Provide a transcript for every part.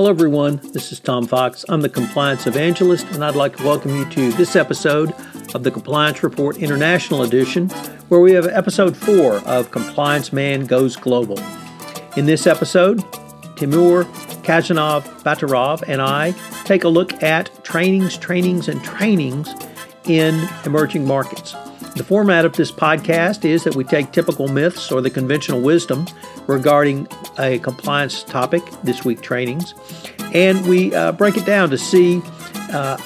Hello, everyone. This is Tom Fox. I'm the Compliance Evangelist, and I'd like to welcome you to this episode of the Compliance Report International Edition, where we have episode four of Compliance Man Goes Global. In this episode, Timur Kazanov Batarov and I take a look at trainings, trainings, and trainings in emerging markets. The format of this podcast is that we take typical myths or the conventional wisdom regarding a compliance topic, this week trainings, and we uh, break it down to see uh,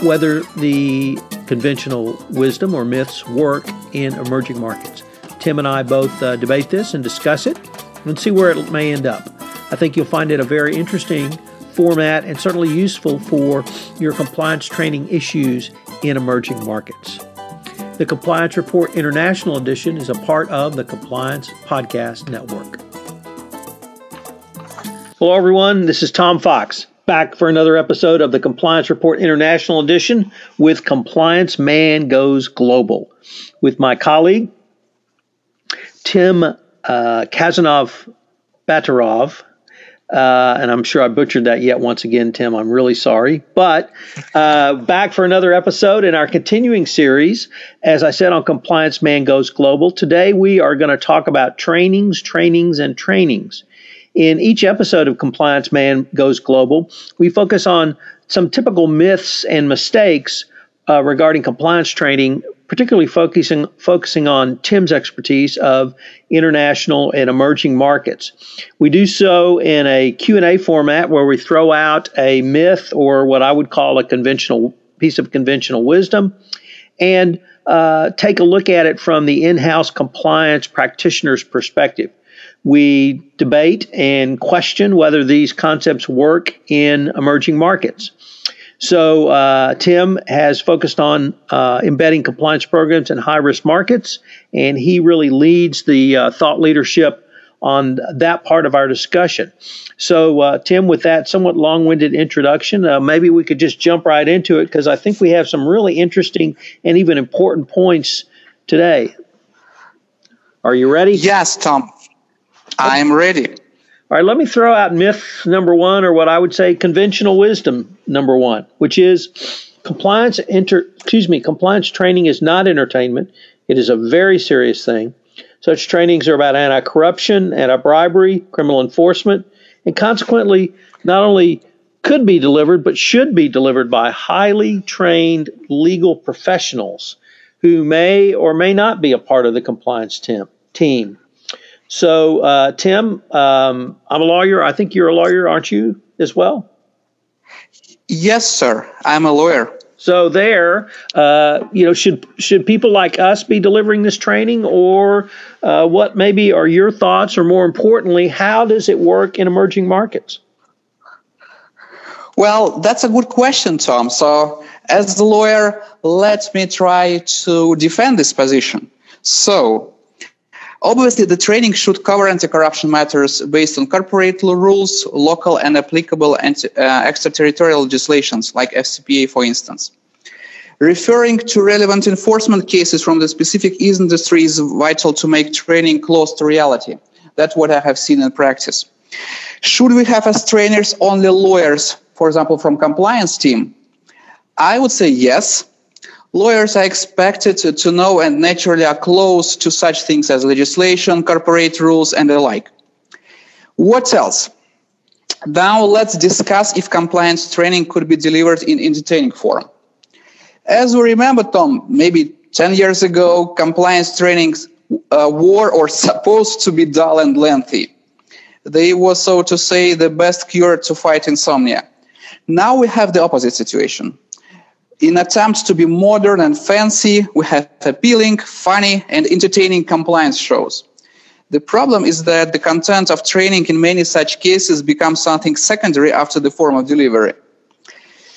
whether the conventional wisdom or myths work in emerging markets. Tim and I both uh, debate this and discuss it and see where it may end up. I think you'll find it a very interesting format and certainly useful for your compliance training issues in emerging markets. The Compliance Report International Edition is a part of the Compliance Podcast Network. Hello, everyone. This is Tom Fox, back for another episode of the Compliance Report International Edition with Compliance Man Goes Global with my colleague, Tim uh, Kazanov Batarov. Uh, and I'm sure I butchered that yet once again, Tim. I'm really sorry. But uh, back for another episode in our continuing series. As I said on Compliance Man Goes Global, today we are going to talk about trainings, trainings, and trainings. In each episode of Compliance Man Goes Global, we focus on some typical myths and mistakes uh, regarding compliance training particularly focusing focusing on Tim's expertise of international and emerging markets. We do so in a Q&A format where we throw out a myth or what I would call a conventional piece of conventional wisdom and uh, take a look at it from the in-house compliance practitioner's perspective. We debate and question whether these concepts work in emerging markets. So, uh, Tim has focused on uh, embedding compliance programs in high risk markets, and he really leads the uh, thought leadership on that part of our discussion. So, uh, Tim, with that somewhat long winded introduction, uh, maybe we could just jump right into it because I think we have some really interesting and even important points today. Are you ready? Yes, Tom. I'm ready. All right, let me throw out myth number one, or what I would say conventional wisdom number one, which is compliance. Inter, excuse me, compliance training is not entertainment. It is a very serious thing. Such trainings are about anti-corruption, anti-bribery, criminal enforcement, and consequently, not only could be delivered, but should be delivered by highly trained legal professionals who may or may not be a part of the compliance team. So, uh, Tim, um, I'm a lawyer. I think you're a lawyer, aren't you, as well? Yes, sir. I'm a lawyer. So there, uh, you know, should should people like us be delivering this training, or uh, what maybe are your thoughts, or more importantly, how does it work in emerging markets? Well, that's a good question, Tom. So, as the lawyer, let me try to defend this position. So, Obviously, the training should cover anti-corruption matters based on corporate rules, local and applicable anti, uh, extraterritorial legislations, like FCPA, for instance. Referring to relevant enforcement cases from the specific industry is vital to make training close to reality. That's what I have seen in practice. Should we have as trainers only lawyers, for example, from compliance team? I would say yes, Lawyers are expected to, to know and naturally are close to such things as legislation, corporate rules, and the like. What else? Now let's discuss if compliance training could be delivered in entertaining form. As we remember, Tom, maybe 10 years ago, compliance trainings uh, were or supposed to be dull and lengthy. They were, so to say, the best cure to fight insomnia. Now we have the opposite situation. In attempts to be modern and fancy, we have appealing, funny, and entertaining compliance shows. The problem is that the content of training in many such cases becomes something secondary after the form of delivery.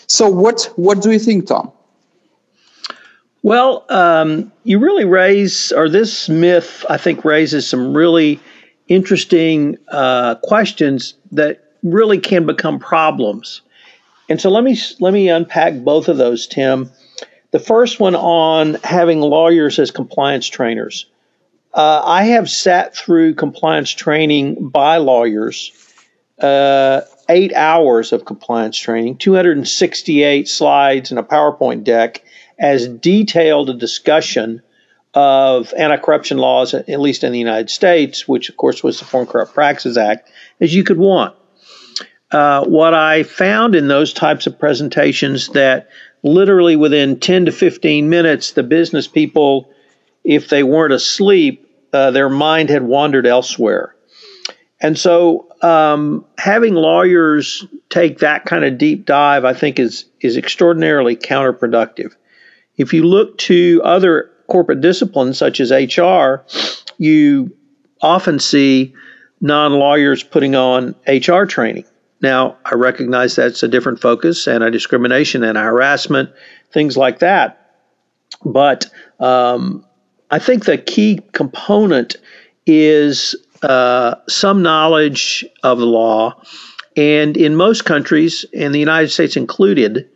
So, what, what do you think, Tom? Well, um, you really raise, or this myth, I think, raises some really interesting uh, questions that really can become problems. And so let me let me unpack both of those, Tim. The first one on having lawyers as compliance trainers. Uh, I have sat through compliance training by lawyers, uh, eight hours of compliance training, 268 slides, and a PowerPoint deck as detailed a discussion of anti corruption laws, at least in the United States, which of course was the Foreign Corrupt Practices Act, as you could want. Uh, what I found in those types of presentations that literally within 10 to 15 minutes, the business people, if they weren't asleep, uh, their mind had wandered elsewhere. And so, um, having lawyers take that kind of deep dive, I think, is is extraordinarily counterproductive. If you look to other corporate disciplines such as HR, you often see non lawyers putting on HR training. Now, I recognize that's a different focus, anti discrimination, anti harassment, things like that. But um, I think the key component is uh, some knowledge of the law. And in most countries, and the United States included,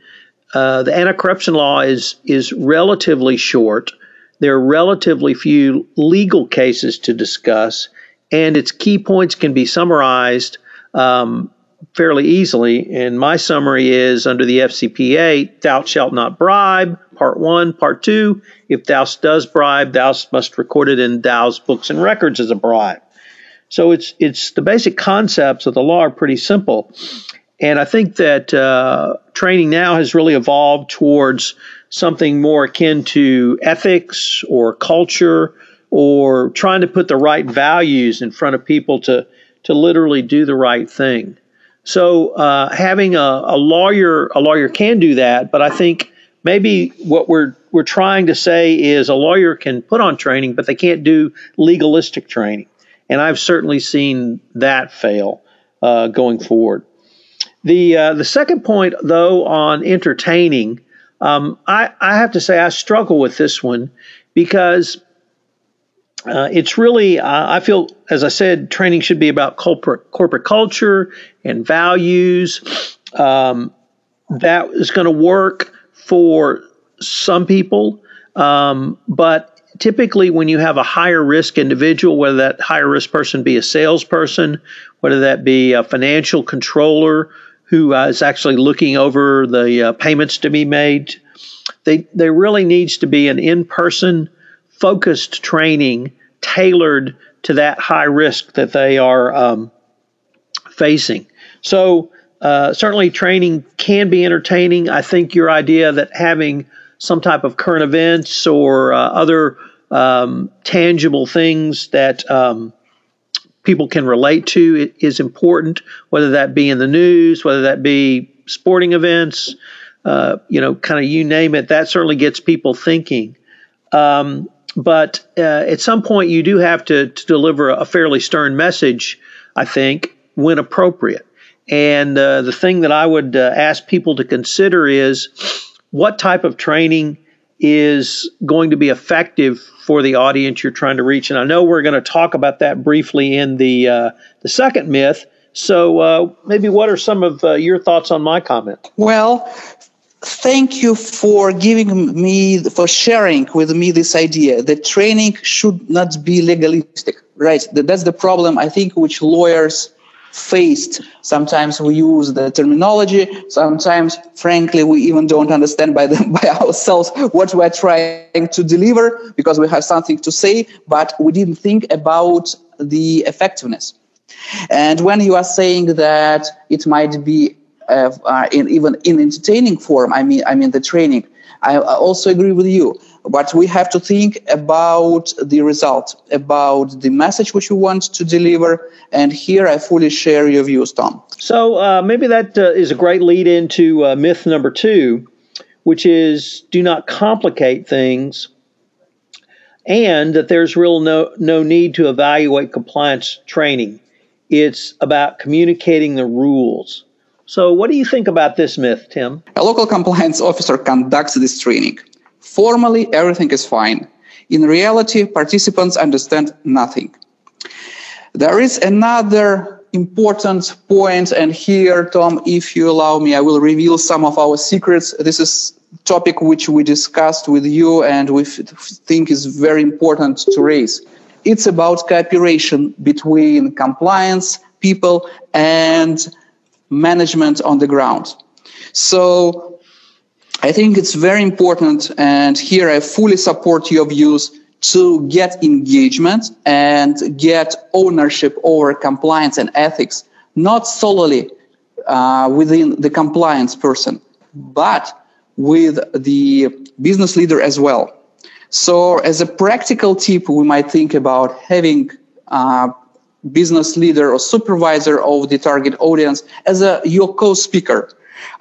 uh, the anti-corruption law is is relatively short. There are relatively few legal cases to discuss, and its key points can be summarized um, fairly easily. And my summary is under the FCPA, thou shalt not bribe, part one. Part two, if thou does bribe, thou must record it in thou's books and records as a bribe. So it's it's the basic concepts of the law are pretty simple. And I think that uh, training now has really evolved towards something more akin to ethics or culture or trying to put the right values in front of people to, to literally do the right thing. So uh, having a, a lawyer, a lawyer can do that, but I think maybe what we're we're trying to say is a lawyer can put on training, but they can't do legalistic training. And I've certainly seen that fail uh, going forward. The uh, the second point, though, on entertaining, um, I, I have to say I struggle with this one because uh, it's really uh, I feel as I said, training should be about corporate corporate culture and values. Um, that is going to work for some people, um, but typically when you have a higher risk individual, whether that higher risk person be a salesperson, whether that be a financial controller who uh, is actually looking over the uh, payments to be made. They, there really needs to be an in person focused training tailored to that high risk that they are um, facing. So, uh, certainly, training can be entertaining. I think your idea that having some type of current events or uh, other um, tangible things that um, people can relate to is important, whether that be in the news, whether that be sporting events, uh, you know, kind of you name it. That certainly gets people thinking. Um, but uh, at some point, you do have to, to, deliver a fairly stern message, I think, when appropriate. And uh, the thing that I would uh, ask people to consider is what type of training is going to be effective for the audience you're trying to reach. And I know we're going to talk about that briefly in the uh, the second myth. So uh, maybe what are some of uh, your thoughts on my comment? Well, thank you for giving me for sharing with me this idea that training should not be legalistic. Right, that's the problem I think which lawyers faced. Sometimes we use the terminology. Sometimes, frankly, we even don't understand by, the, by ourselves what we're trying to deliver because we have something to say, but we didn't think about the effectiveness. And when you are saying that it might be in, even in entertaining form, I mean, I mean the training. I, I also agree with you but we have to think about the result, about the message which we want to deliver. And here I fully share your views, Tom. So uh, maybe that uh, is a great lead into uh, myth number two, which is do not complicate things, and that there's real no, no need to evaluate compliance training. It's about communicating the rules. So, what do you think about this myth, Tim? A local compliance officer conducts this training. Formally, everything is fine. In reality, participants understand nothing. There is another important point, and here, Tom, if you allow me, I will reveal some of our secrets. This is topic which we discussed with you and we think is very important to raise. It's about cooperation between compliance people and management on the ground. So I think it's very important, and here I fully support your views to get engagement and get ownership over compliance and ethics, not solely uh, within the compliance person, but with the business leader as well. So, as a practical tip, we might think about having a business leader or supervisor of the target audience as a your co-speaker.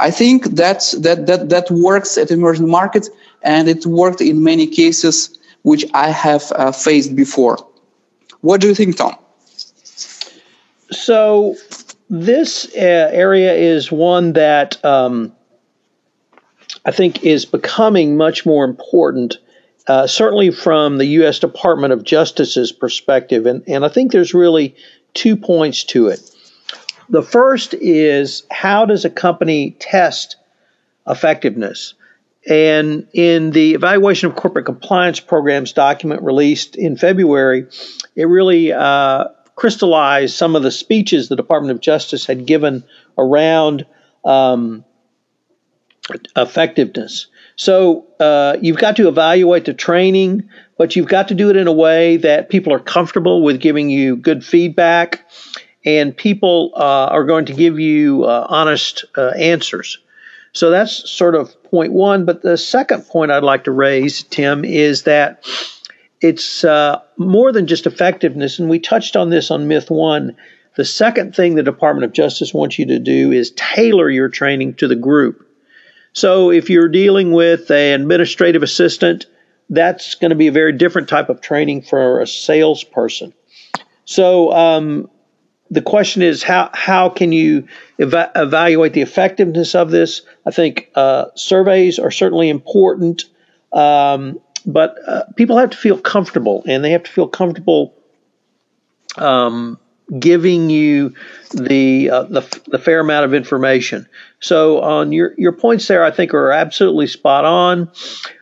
I think that that that that works at emerging markets, and it worked in many cases which I have uh, faced before. What do you think, Tom? So, this uh, area is one that um, I think is becoming much more important uh, certainly from the U.S. Department of Justice's perspective. And, and I think there's really two points to it. The first is how does a company test effectiveness? And in the Evaluation of Corporate Compliance Programs document released in February, it really uh, crystallized some of the speeches the Department of Justice had given around um, effectiveness. So uh, you've got to evaluate the training, but you've got to do it in a way that people are comfortable with giving you good feedback, and people uh, are going to give you uh, honest uh, answers. So that's sort of point one. But the second point I'd like to raise, Tim, is that it's uh, more than just effectiveness, and we touched on this on myth one. The second thing the Department of Justice wants you to do is tailor your training to the group. So if you're dealing with an administrative assistant, that's going to be a very different type of training for a salesperson. So um, the question is how how can you eva- evaluate the effectiveness of this? I think uh, surveys are certainly important, um, but uh, people have to feel comfortable, and they have to feel comfortable um, giving you the, uh, the, the fair amount of information. So on your your points there, I think are absolutely spot on.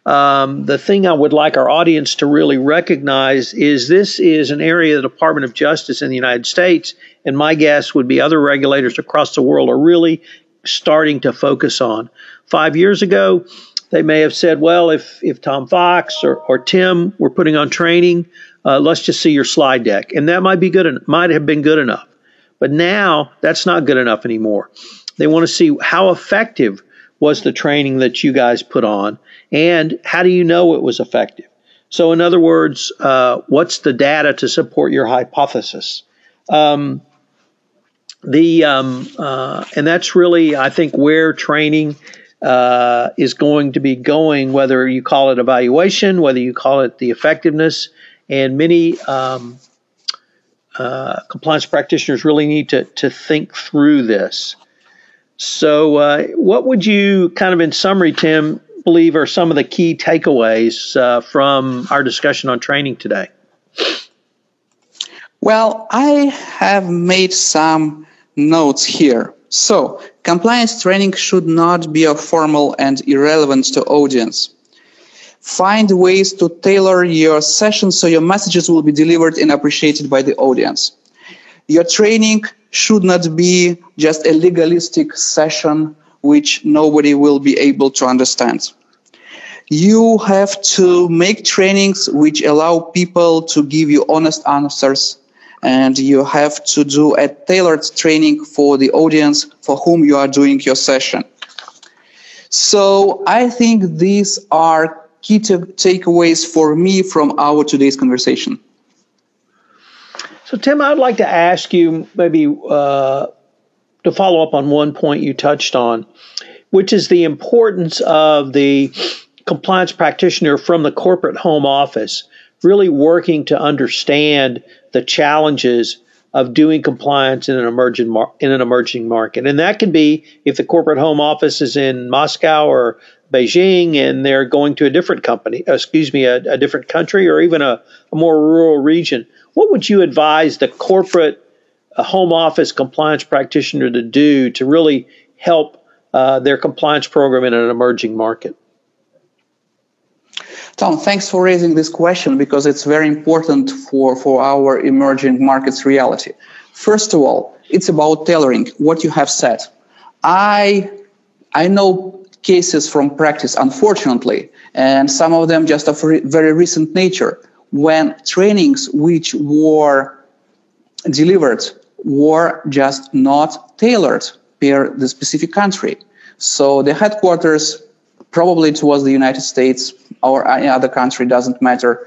Um, the thing I would like our audience to really recognize is this is an area the Department of Justice in the United States, and my guess would be other regulators across the world are really starting to focus on. Five years ago, they may have said, well, if if Tom Fox or, or Tim were putting on training, uh, let's just see your slide deck. And that might be good, en- might have been good enough. But now that's not good enough anymore. They want to see how effective was the training that you guys put on, and how do you know it was effective? So, in other words, uh, what's the data to support your hypothesis? Um, the um, uh, and that's really, I think, where training uh, is going to be going. Whether you call it evaluation, whether you call it the effectiveness, and many um, uh, compliance practitioners really need to, to think through this. So, uh, what would you kind of in summary, Tim, believe are some of the key takeaways uh, from our discussion on training today? Well, I have made some notes here. So, compliance training should not be formal and irrelevant to audience. Find ways to tailor your session so your messages will be delivered and appreciated by the audience. Your training should not be just a legalistic session which nobody will be able to understand. You have to make trainings which allow people to give you honest answers and you have to do a tailored training for the audience for whom you are doing your session. So I think these are key takeaways for me from our today's conversation. So, Tim, I'd like to ask you maybe uh, to follow up on one point you touched on, which is the importance of the compliance practitioner from the corporate home office really working to understand the challenges of doing compliance in an emerging mar- in an emerging market, and that can be if the corporate home office is in Moscow or Beijing and they're going to a different company, excuse me, a, a different country or even a, a, more rural region. What would you advise the corporate uh, home office compliance practitioner to do to really help uh, their compliance program in an emerging market? Tom, thanks for raising this question because it's very important for, for our emerging markets reality. First of all, it's about tailoring what you have said. I I know cases from practice, unfortunately, and some of them just of re- very recent nature, when trainings which were delivered were just not tailored per the specific country. So the headquarters, probably was the United States or any other country, doesn't matter,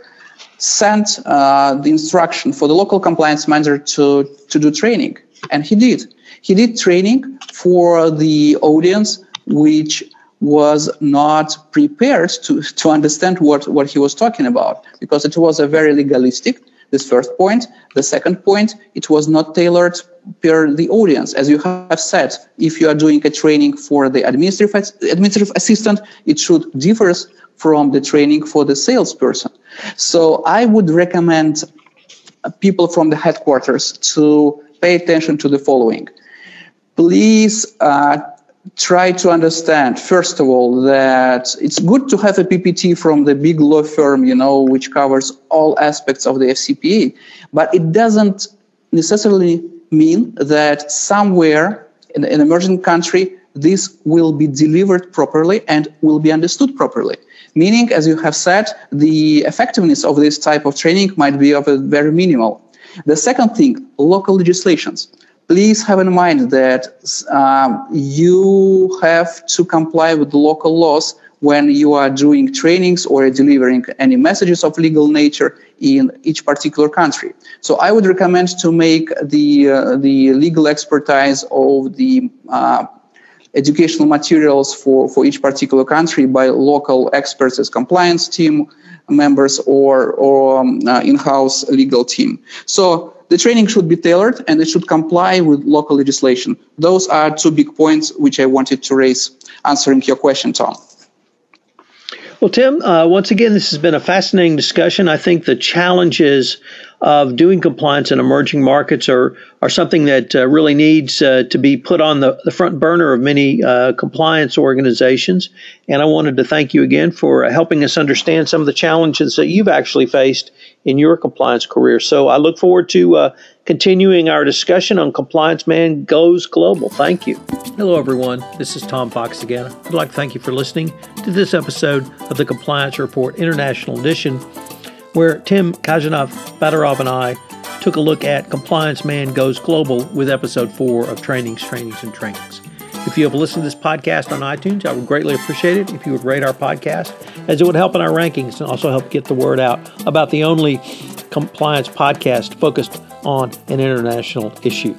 sent uh, the instruction for the local compliance manager to, to do training. And he did. He did training for the audience, which was not prepared to, to understand what, what he was talking about because it was a very legalistic this first point. The second point, it was not tailored per the audience. As you have said, if you are doing a training for the administrative, administrative assistant, it should differ from the training for the salesperson. So I would recommend people from the headquarters to pay attention to the following. Please uh, try to understand, first of all, that it's good to have a PPT from the big law firm, you know, which covers all aspects of the FCPA, but it doesn't necessarily mean that somewhere in an emerging country, this will be delivered properly and will be understood properly. Meaning, as you have said, the effectiveness of this type of training might be of a very minimal. The second thing, local legislations please have in mind that um, you have to comply with the local laws when you are doing trainings or delivering any messages of legal nature in each particular country. So I would recommend to make the uh, the legal expertise of the uh, educational materials for, for each particular country by local experts as compliance team members or, or um, uh, in-house legal team. So the training should be tailored and it should comply with local legislation. Those are two big points which I wanted to raise answering your question, Tom. Well, Tim, uh, once again, this has been a fascinating discussion. I think the challenges of doing compliance in emerging markets are are something that uh, really needs uh, to be put on the, the front burner of many uh, compliance organizations. And I wanted to thank you again for helping us understand some of the challenges that you've actually faced in your compliance career. So I look forward to uh, continuing our discussion on Compliance Man Goes Global. Thank you. Hello, everyone. This is Tom Fox again. I'd like to thank you for listening to this episode of the Compliance Report International Edition, where Tim Kazanov Batarov and I took a look at Compliance Man Goes Global with episode four of Trainings, Trainings, and Trainings. If you have listened to this podcast on iTunes, I would greatly appreciate it if you would rate our podcast, as it would help in our rankings and also help get the word out about the only compliance podcast focused on an international issue.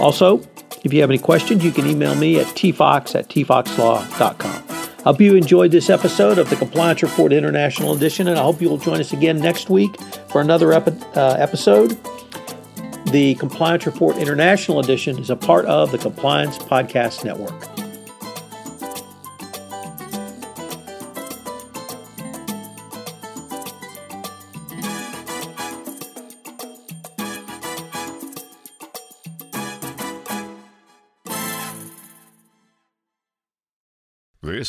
Also, if you have any questions, you can email me at tfox at tfoxlaw.com. I hope you enjoyed this episode of the Compliance Report International Edition, and I hope you will join us again next week for another epi- uh, episode. The Compliance Report International Edition is a part of the Compliance Podcast Network.